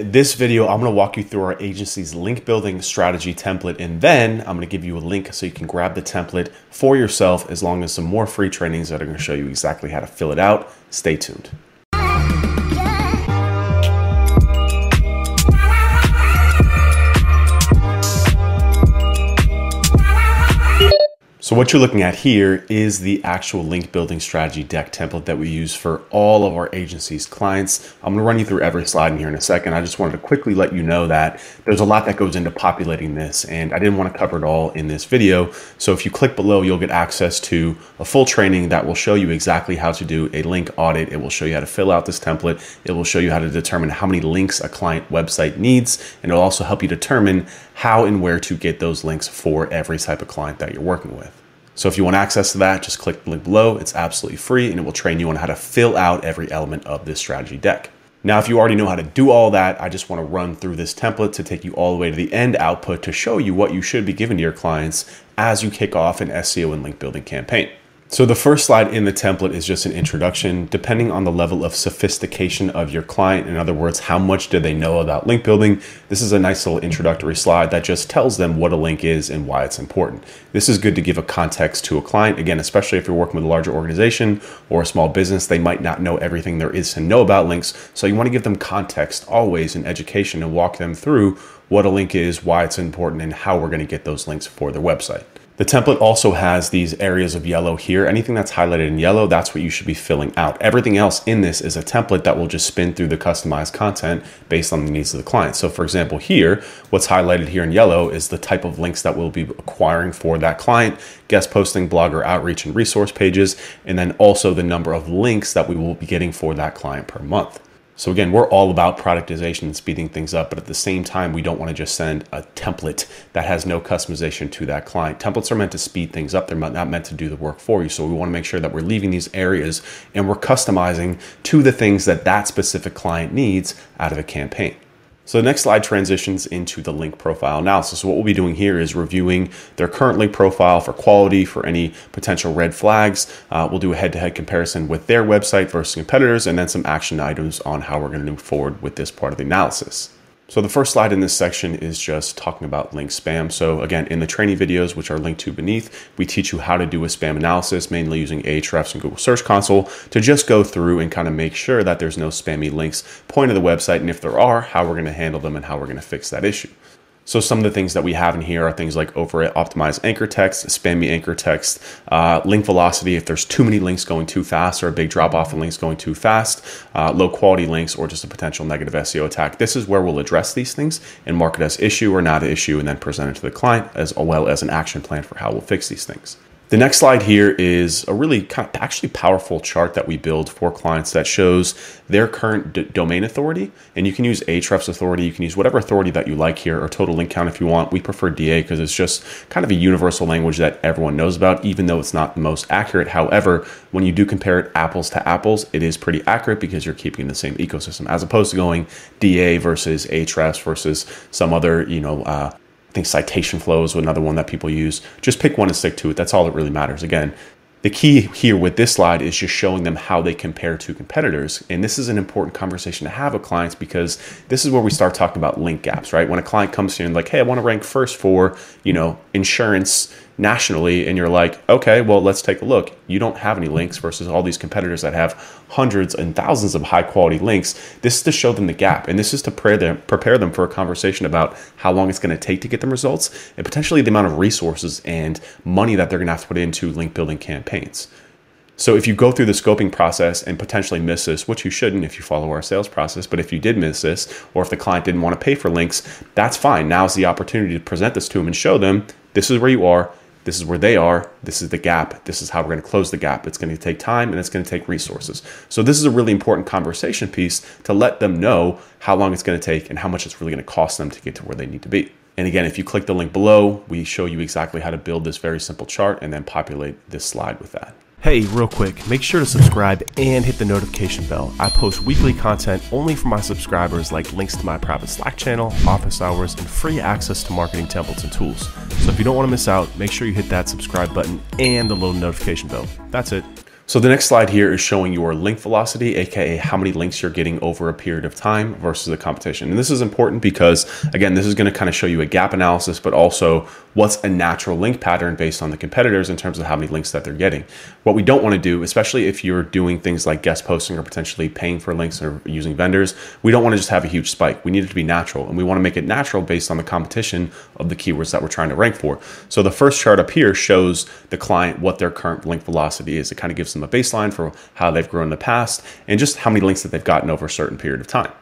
This video, I'm going to walk you through our agency's link building strategy template, and then I'm going to give you a link so you can grab the template for yourself, as long as some more free trainings that are going to show you exactly how to fill it out. Stay tuned. So what you're looking at here is the actual link building strategy deck template that we use for all of our agency's clients. I'm gonna run you through every slide in here in a second. I just wanted to quickly let you know that there's a lot that goes into populating this and I didn't want to cover it all in this video. So if you click below, you'll get access to a full training that will show you exactly how to do a link audit. It will show you how to fill out this template. It will show you how to determine how many links a client website needs. And it'll also help you determine how and where to get those links for every type of client that you're working with. So if you want access to that, just click the link below. It's absolutely free and it will train you on how to fill out every element of this strategy deck. Now, if you already know how to do all that, I just want to run through this template to take you all the way to the end output to show you what you should be giving to your clients as you kick off an SEO and link building campaign. So the first slide in the template is just an introduction, depending on the level of sophistication of your client. In other words, how much do they know about link building? This is a nice little introductory slide that just tells them what a link is and why it's important. This is good to give a context to a client. Again, especially if you're working with a larger organization or a small business, they might not know everything there is to know about links. So you want to give them context always in education and walk them through what a link is, why it's important, and how we're going to get those links for their website. The template also has these areas of yellow here. Anything that's highlighted in yellow, that's what you should be filling out. Everything else in this is a template that will just spin through the customized content based on the needs of the client. So for example, here, what's highlighted here in yellow is the type of links that we'll be acquiring for that client, guest posting, blogger outreach, and resource pages, and then also the number of links that we will be getting for that client per month. So again, we're all about productization and speeding things up, but at the same time, we don't want to just send a template that has no customization to that client. Templates are meant to speed things up. They're not meant to do the work for you. So we want to make sure that we're leaving these areas and we're customizing to the things that that specific client needs out of a campaign. So the next slide transitions into the link profile analysis. So what we'll be doing here is reviewing their current link profile for quality, for any potential red flags. Uh, we'll do a head-to-head comparison with their website versus competitors, and then some action items on how we're going to move forward with this part of the analysis. So the first slide in this section is just talking about link spam. So again, in the training videos, which are linked to beneath, we teach you how to do a spam analysis, mainly using Ahrefs and Google Search Console to just go through and kind of make sure that there's no spammy links point to the website. And if there are, how we're going to handle them and how we're going to fix that issue. So some of the things that we have in here are things like over optimized anchor text, spammy anchor text, uh, link velocity. If there's too many links going too fast or a big drop off in links going too fast, uh, low quality links, or just a potential negative SEO attack. This is where we'll address these things and mark it as issue or not an issue, and then present it to the client as well as an action plan for how we'll fix these things. The next slide here is a really kind of actually powerful chart that we build for clients that shows their current d- domain authority. And you can use Ahrefs authority, you can use whatever authority that you like here, or total link count if you want. We prefer DA because it's just kind of a universal language that everyone knows about, even though it's not the most accurate. However, when you do compare it apples to apples, it is pretty accurate because you're keeping the same ecosystem, as opposed to going DA versus Ahrefs versus some other, you know, uh, think citation flow is another one that people use. Just pick one and stick to it. That's all that really matters. Again, the key here with this slide is just showing them how they compare to competitors. And this is an important conversation to have with clients because this is where we start talking about link gaps, right? When a client comes to you and like, hey, I want to rank first for, you know, insurance nationally and you're like, okay, well, let's take a look. You don't have any links versus all these competitors that have hundreds and thousands of high quality links. This is to show them the gap, and this is to prepare them, prepare them for a conversation about how long it's going to take to get them results and potentially the amount of resources and money that they're going to have to put into link building campaigns. So if you go through the scoping process and potentially miss this, which you shouldn't if you follow our sales process, but if you did miss this, or if the client didn't want to pay for links, that's fine. Now's the opportunity to present this to them and show them this is where you are this is where they are. This is the gap. This is how we're going to close the gap. It's going to take time and it's going to take resources. So, this is a really important conversation piece to let them know how long it's going to take and how much it's really going to cost them to get to where they need to be. And again, if you click the link below, we show you exactly how to build this very simple chart and then populate this slide with that. Hey, real quick, make sure to subscribe and hit the notification bell. I post weekly content only for my subscribers, like links to my private Slack channel, office hours, and free access to marketing templates and tools. So if you don't want to miss out, make sure you hit that subscribe button and the little notification bell. That's it. So the next slide here is showing your link velocity, aka how many links you're getting over a period of time versus the competition. And this is important because again, this is going to kind of show you a gap analysis, but also what's a natural link pattern based on the competitors in terms of how many links that they're getting. What we don't want to do, especially if you're doing things like guest posting or potentially paying for links or using vendors, we don't want to just have a huge spike. We need it to be natural, and we want to make it natural based on the competition of the keywords that we're trying to rank for. So the first chart up here shows the client what their current link velocity is. It kind of gives them a baseline for how they've grown in the past and just how many links that they've gotten over a certain period of time.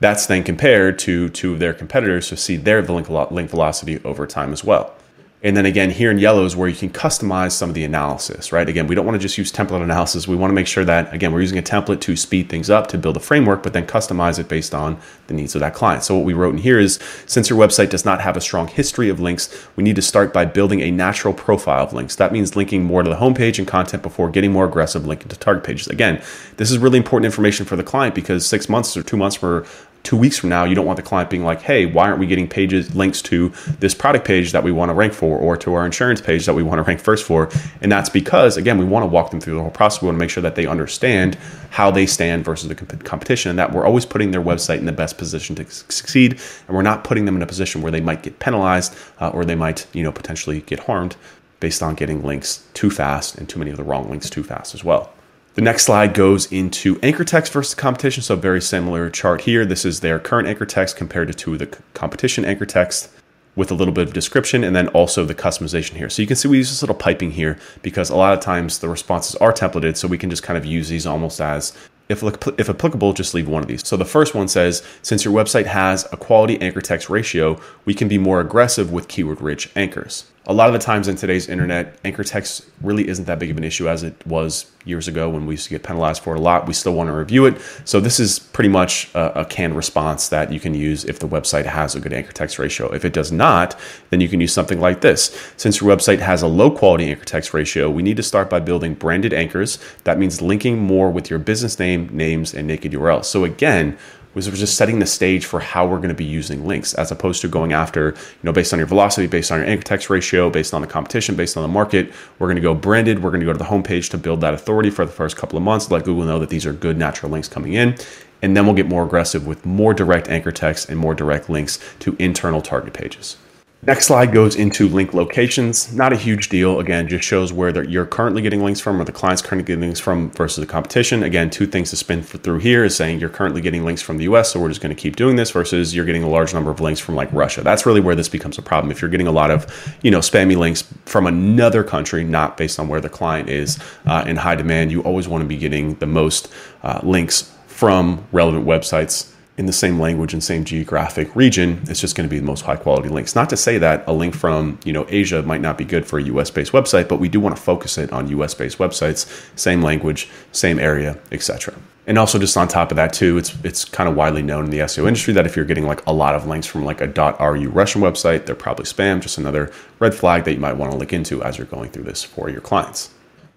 That's then compared to two of their competitors to see their link, link velocity over time as well. And then again, here in yellow is where you can customize some of the analysis, right? Again, we don't want to just use template analysis. We want to make sure that, again, we're using a template to speed things up, to build a framework, but then customize it based on the needs of that client. So what we wrote in here is, since your website does not have a strong history of links, we need to start by building a natural profile of links. That means linking more to the homepage and content before getting more aggressive linking to target pages. Again, this is really important information for the client because six months or two months for two weeks from now, you don't want the client being like, hey, why aren't we getting pages, links to this product page that we want to rank for or to our insurance page that we want to rank first for? And that's because, again, we want to walk them through the whole process. We want to make sure that they understand how they stand versus the competition and that we're always putting their website in the best position to succeed. And we're not putting them in a position where they might get penalized uh, or they might, you know, potentially get harmed based on getting links too fast and too many of the wrong links too fast as well. The next slide goes into anchor text versus competition. So very similar chart here. This is their current anchor text compared to two of the competition anchor text with a little bit of description and then also the customization here. So you can see we use this little piping here because a lot of times the responses are templated. So we can just kind of use these almost as if, if applicable, just leave one of these. So the first one says, since your website has a quality anchor text ratio, we can be more aggressive with keyword rich anchors a lot of the times in today's internet, anchor text really isn't that big of an issue as it was years ago when we used to get penalized for it a lot. We still want to review it. So this is pretty much a, a, canned response that you can use if the website has a good anchor text ratio. If it does not, then you can use something like this. Since your website has a low quality anchor text ratio, we need to start by building branded anchors. That means linking more with your business name, names, and naked URL. So again, was just setting the stage for how we're going to be using links as opposed to going after, you know, based on your velocity, based on your anchor text ratio, based on the competition, based on the market. We're going to go branded. We're going to go to the homepage to build that authority for the first couple of months, let Google know that these are good natural links coming in. And then we'll get more aggressive with more direct anchor text and more direct links to internal target pages. Next slide goes into link locations. Not a huge deal. Again, just shows where you're currently getting links from or the client's currently getting links from versus the competition. Again, two things to spin through here is saying you're currently getting links from the US, so we're just going to keep doing this versus you're getting a large number of links from like Russia. That's really where this becomes a problem. If you're getting a lot of, you know, spammy links from another country, not based on where the client is uh, in high demand, you always want to be getting the most uh, links from relevant websites in the same language and same geographic region, it's just going to be the most high quality links. Not to say that a link from you know Asia might not be good for a US based website, but we do want to focus it on US based websites, same language, same area, etc. And also just on top of that too, it's it's kind of widely known in the SEO industry that if you're getting like a lot of links from like a .ru Russian website, they're probably spam, just another red flag that you might want to look into as you're going through this for your clients.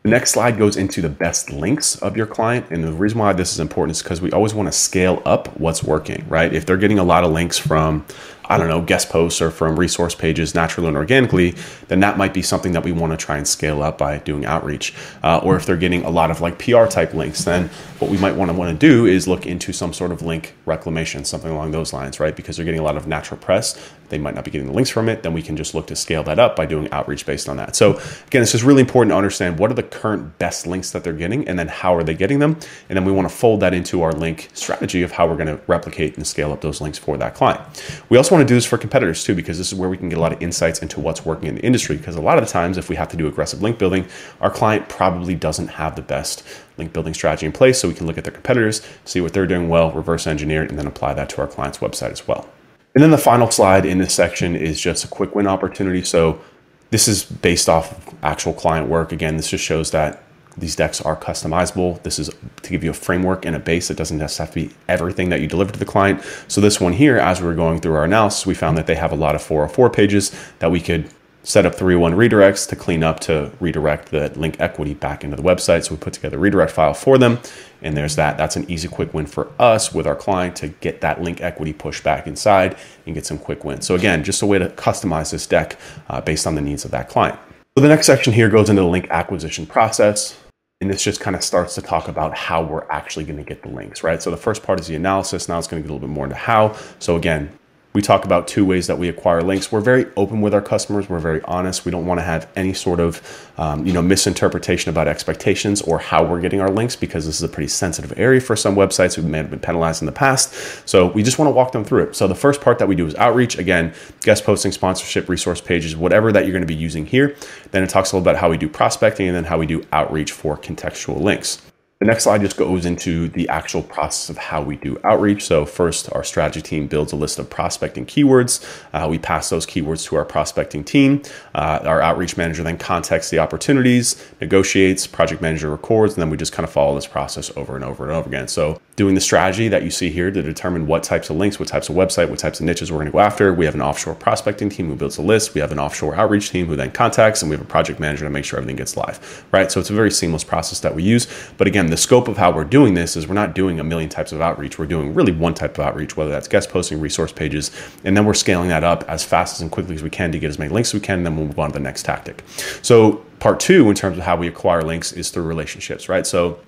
The next slide goes into the best links of your client. And the reason why this is important is because we always want to scale up what's working, right? If they're getting a lot of links from I don't know, guest posts or from resource pages naturally and organically, then that might be something that we want to try and scale up by doing outreach. Uh, or if they're getting a lot of like PR type links, then what we might want to want to do is look into some sort of link reclamation, something along those lines, right? Because they're getting a lot of natural press. They might not be getting the links from it. Then we can just look to scale that up by doing outreach based on that. So again, it's just really important to understand what are the current best links that they're getting and then how are they getting them. And then we want to fold that into our link strategy of how we're going to replicate and scale up those links for that client. We also want want to do this for competitors too, because this is where we can get a lot of insights into what's working in the industry. Because a lot of the times, if we have to do aggressive link building, our client probably doesn't have the best link building strategy in place. So we can look at their competitors, see what they're doing well, reverse engineer it, and then apply that to our client's website as well. And then the final slide in this section is just a quick win opportunity. So this is based off of actual client work. Again, this just shows that these decks are customizable. This is to give you a framework and a base. It doesn't necessarily have to be everything that you deliver to the client. So this one here, as we were going through our analysis, we found that they have a lot of 404 pages that we could set up 301 redirects to clean up to redirect the link equity back into the website. So we put together a redirect file for them. And there's that. That's an easy, quick win for us with our client to get that link equity pushed back inside and get some quick wins. So again, just a way to customize this deck uh, based on the needs of that client. So the next section here goes into the link acquisition process. and this just kind of starts to talk about how we're actually going to get the links, right? So the first part is the analysis. Now it's going to get a little bit more into how. So again, we talk about two ways that we acquire links. We're very open with our customers. We're very honest. We don't want to have any sort of, um, you know, misinterpretation about expectations or how we're getting our links because this is a pretty sensitive area for some websites who may have been penalized in the past. So we just want to walk them through it. So the first part that we do is outreach. Again, guest posting, sponsorship, resource pages, whatever that you're going to be using here. Then it talks a little about how we do prospecting and then how we do outreach for contextual links. The next slide just goes into the actual process of how we do outreach. So, first, our strategy team builds a list of prospecting keywords. Uh, we pass those keywords to our prospecting team. Uh, our outreach manager then contacts the opportunities, negotiates, project manager records, and then we just kind of follow this process over and over and over again. So, doing the strategy that you see here to determine what types of links, what types of website, what types of niches we're going to go after. We have an offshore prospecting team who builds a list. We have an offshore outreach team who then contacts, and we have a project manager to make sure everything gets live, right? So, it's a very seamless process that we use. But again, the scope of how we're doing this is we're not doing a million types of outreach. We're doing really one type of outreach, whether that's guest posting, resource pages, and then we're scaling that up as fast and quickly as we can to get as many links as we can, and then we'll move on to the next tactic. So part two, in terms of how we acquire links, is through relationships, right? So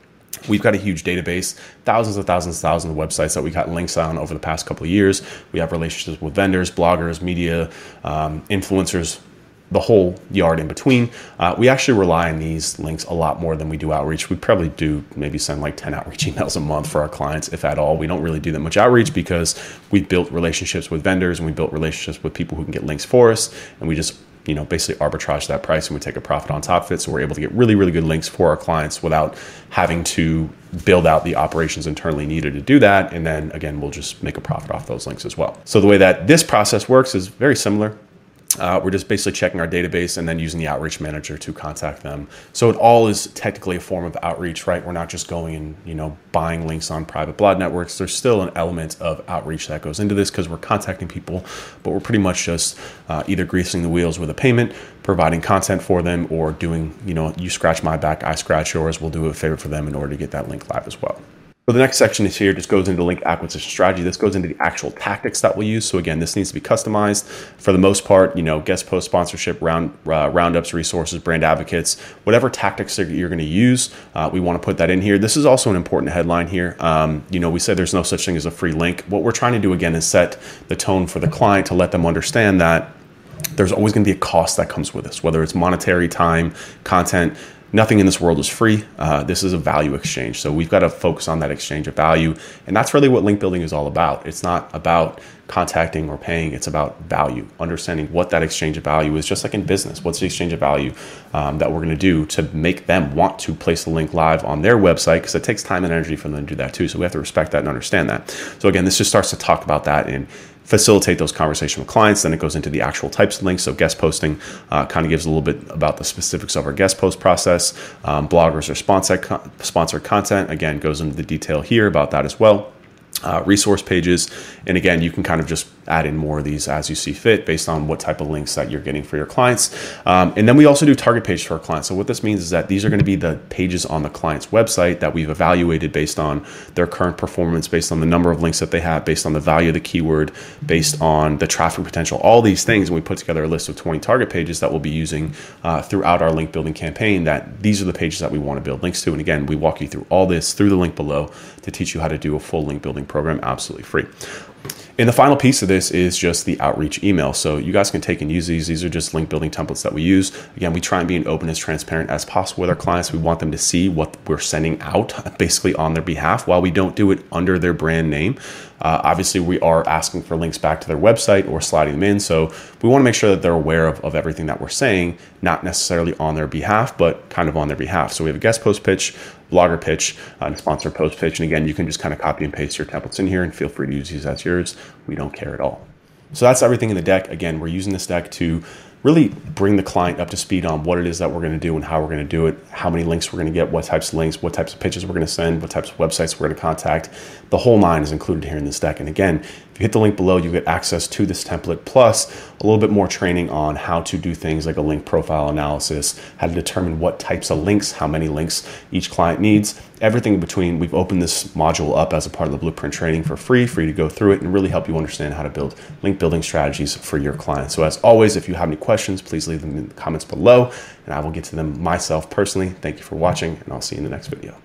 We've got a huge database, thousands and thousands and thousands of websites that we got links on over the past couple of years. We have relationships with vendors, bloggers, media, um, influencers, the whole yard in between. Uh, we actually rely on these links a lot more than we do outreach. We probably do maybe send like 10 outreach emails a month for our clients, if at all. We don't really do that much outreach because we've built relationships with vendors and we built relationships with people who can get links for us. And we just you know basically arbitrage that price and we take a profit on top of it. So we're able to get really really good links for our clients without having to build out the operations internally needed to do that. And then again we'll just make a profit off those links as well. So the way that this process works is very similar uh, we're just basically checking our database and then using the outreach manager to contact them. So it all is technically a form of outreach, right? We're not just going and you know buying links on private blog networks. There's still an element of outreach that goes into this because we're contacting people, but we're pretty much just uh, either greasing the wheels with a payment, providing content for them, or doing you know you scratch my back, I scratch yours. We'll do a favor for them in order to get that link live as well. So the next section is here, just goes into link acquisition strategy. This goes into the actual tactics that we'll use. So again, this needs to be customized. For the most part, you know, guest post sponsorship, round uh, roundups, resources, brand advocates, whatever tactics you're going to use, uh, we want to put that in here. This is also an important headline here. Um, you know, we said there's no such thing as a free link. What we're trying to do again is set the tone for the client to let them understand that there's always going to be a cost that comes with this, whether it's monetary, time, content nothing in this world is free. Uh, this is a value exchange. So we've got to focus on that exchange of value. And that's really what link building is all about. It's not about contacting or paying, it's about value, understanding what that exchange of value is, just like in business. What's the exchange of value um, that we're going to do to make them want to place the link live on their website? Because it takes time and energy for them to do that too. So we have to respect that and understand that. So again, this just starts to talk about that in facilitate those conversations with clients. Then it goes into the actual types of links. So guest posting uh, kind of gives a little bit about the specifics of our guest post process. Um, bloggers or sponsored, sponsored content, again, goes into the detail here about that as well uh, resource pages. And again, you can kind of just add in more of these as you see fit based on what type of links that you're getting for your clients. Um, and then we also do target pages for our clients. So what this means is that these are going to be the pages on the client's website that we've evaluated based on their current performance, based on the number of links that they have, based on the value of the keyword, based on the traffic potential, all these things. And we put together a list of 20 target pages that we'll be using uh, throughout our link building campaign that these are the pages that we want to build links to. And again, we walk you through all this through the link below to teach you how to do a full link building program absolutely free. And the final piece of this is just the outreach email. So you guys can take and use these. These are just link building templates that we use. Again, we try and be as open as transparent as possible with our clients. We want them to see what we're sending out basically on their behalf while we don't do it under their brand name. Uh, obviously, we are asking for links back to their website or sliding them in. So we want to make sure that they're aware of, of everything that we're saying, not necessarily on their behalf, but kind of on their behalf. So we have a guest post pitch, blogger pitch, and sponsor post pitch. And again, you can just kind of copy and paste your templates in here and feel free to use these as yours. We don't care at all. So that's everything in the deck. Again, we're using this deck to really bring the client up to speed on what it is that we're going to do and how we're going to do it, how many links we're going to get, what types of links, what types of pitches we're going to send, what types of websites we're going to contact. The whole nine is included here in this deck. And again, you hit the link below, you get access to this template plus a little bit more training on how to do things like a link profile analysis, how to determine what types of links, how many links each client needs, everything in between. We've opened this module up as a part of the blueprint training for free, for you to go through it and really help you understand how to build link building strategies for your clients. So, as always, if you have any questions, please leave them in the comments below and I will get to them myself personally. Thank you for watching, and I'll see you in the next video.